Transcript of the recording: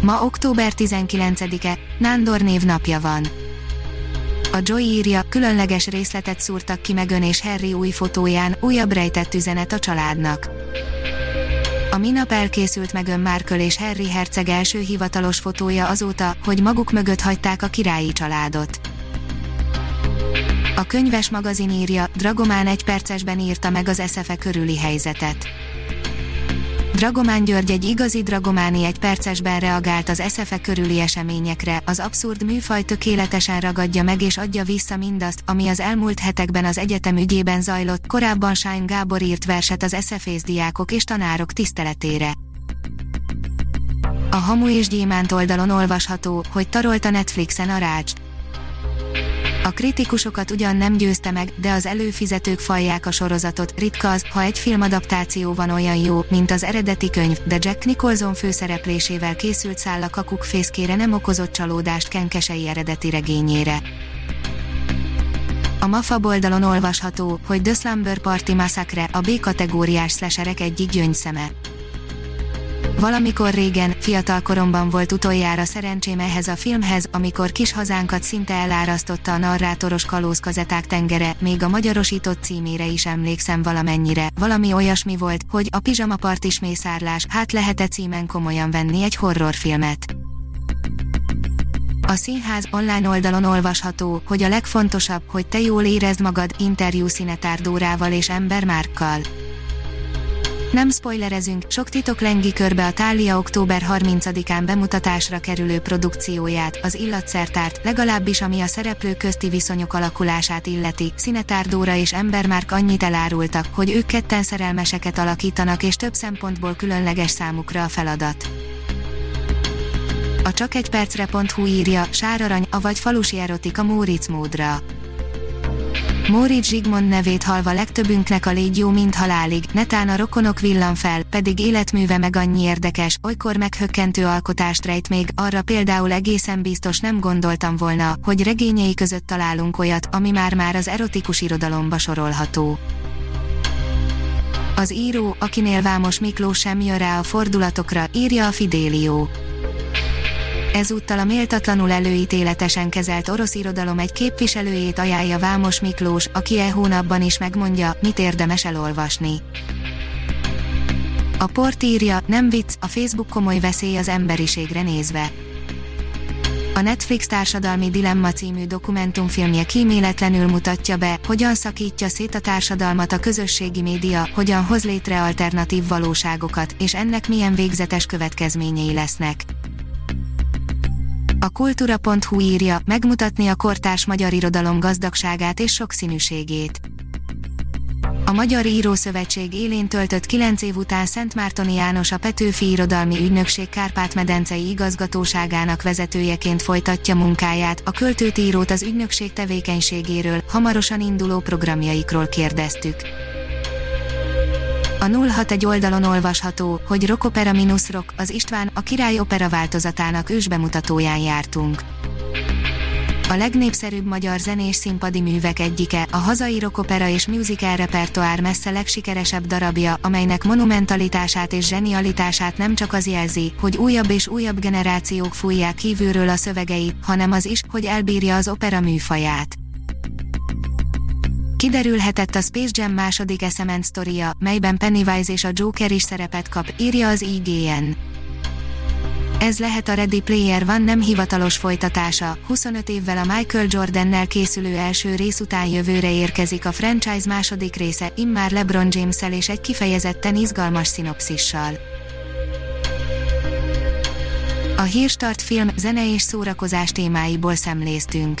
Ma október 19-e, Nándor név napja van. A Joy írja, különleges részletet szúrtak ki Megön és Harry új fotóján, újabb rejtett üzenet a családnak. A minap elkészült Megön Markle és Harry herceg első hivatalos fotója azóta, hogy maguk mögött hagyták a királyi családot. A könyves magazin írja, Dragomán egy percesben írta meg az eszefe körüli helyzetet. Dragomán György egy igazi dragománi egy percesben reagált az eszefe körüli eseményekre, az abszurd műfaj tökéletesen ragadja meg és adja vissza mindazt, ami az elmúlt hetekben az egyetem ügyében zajlott, korábban Sájn Gábor írt verset az eszefész diákok és tanárok tiszteletére. A Hamu és Gyémánt oldalon olvasható, hogy tarolta Netflixen a rácst. A kritikusokat ugyan nem győzte meg, de az előfizetők falják a sorozatot. Ritka az, ha egy filmadaptáció van olyan jó, mint az eredeti könyv, de Jack Nicholson főszereplésével készült száll a kakuk nem okozott csalódást Kenkesei eredeti regényére. A MAFA oldalon olvasható, hogy The Slumber Party Massacre a B-kategóriás slasherek egyik gyöngyszeme. Valamikor régen, fiatal koromban volt utoljára szerencsém ehhez a filmhez, amikor kis hazánkat szinte elárasztotta a narrátoros kalózkazeták tengere, még a magyarosított címére is emlékszem valamennyire, valami olyasmi volt, hogy a pizsamapart is mészárlás, hát lehet-e címen komolyan venni egy horrorfilmet. A színház online oldalon olvasható, hogy a legfontosabb, hogy te jól érezd magad, interjú Szinetár Dórával és Ember Márkkal. Nem spoilerezünk, sok titok lengi körbe a Tália október 30-án bemutatásra kerülő produkcióját, az illatszertárt, legalábbis ami a szereplő közti viszonyok alakulását illeti. Szinetár Dóra és Embermárk annyit elárultak, hogy ők ketten szerelmeseket alakítanak és több szempontból különleges számukra a feladat. A csak egy percre.hu írja, sárarany, avagy falusi erotika Móricz módra Móricz Zsigmond nevét halva legtöbbünknek a légy jó, mint halálig, netán a rokonok villan fel, pedig életműve meg annyi érdekes, olykor meghökkentő alkotást rejt még, arra például egészen biztos nem gondoltam volna, hogy regényei között találunk olyat, ami már-már az erotikus irodalomba sorolható. Az író, akinél Vámos Miklós sem jön rá a fordulatokra, írja a Fidélió. Ezúttal a méltatlanul előítéletesen kezelt orosz irodalom egy képviselőjét ajánlja Vámos Miklós, aki e hónapban is megmondja, mit érdemes elolvasni. A port írja, nem vicc, a Facebook komoly veszély az emberiségre nézve. A Netflix társadalmi dilemma című dokumentumfilmje kíméletlenül mutatja be, hogyan szakítja szét a társadalmat a közösségi média, hogyan hoz létre alternatív valóságokat, és ennek milyen végzetes következményei lesznek. A kultúra.hu írja, megmutatni a kortárs magyar irodalom gazdagságát és sokszínűségét. A Magyar Írószövetség élén töltött 9 év után Szent Mártoni János a Petőfi Irodalmi Ügynökség Kárpát-medencei igazgatóságának vezetőjeként folytatja munkáját, a költőt írót az ügynökség tevékenységéről, hamarosan induló programjaikról kérdeztük. A 061 oldalon olvasható, hogy Rock Opera Minus Rock, az István, a király opera változatának ősbemutatóján jártunk. A legnépszerűbb magyar zenés színpadi művek egyike, a hazai rockopera és musical repertoár messze legsikeresebb darabja, amelynek monumentalitását és zsenialitását nem csak az jelzi, hogy újabb és újabb generációk fújják kívülről a szövegeit, hanem az is, hogy elbírja az opera műfaját. Kiderülhetett a Space Jam második eszement sztoria, melyben Pennywise és a Joker is szerepet kap, írja az IGN. Ez lehet a Ready Player One nem hivatalos folytatása, 25 évvel a Michael Jordannel készülő első rész után jövőre érkezik a franchise második része, immár LeBron james és egy kifejezetten izgalmas szinopszissal. A Hírstart film, zene és szórakozás témáiból szemléztünk.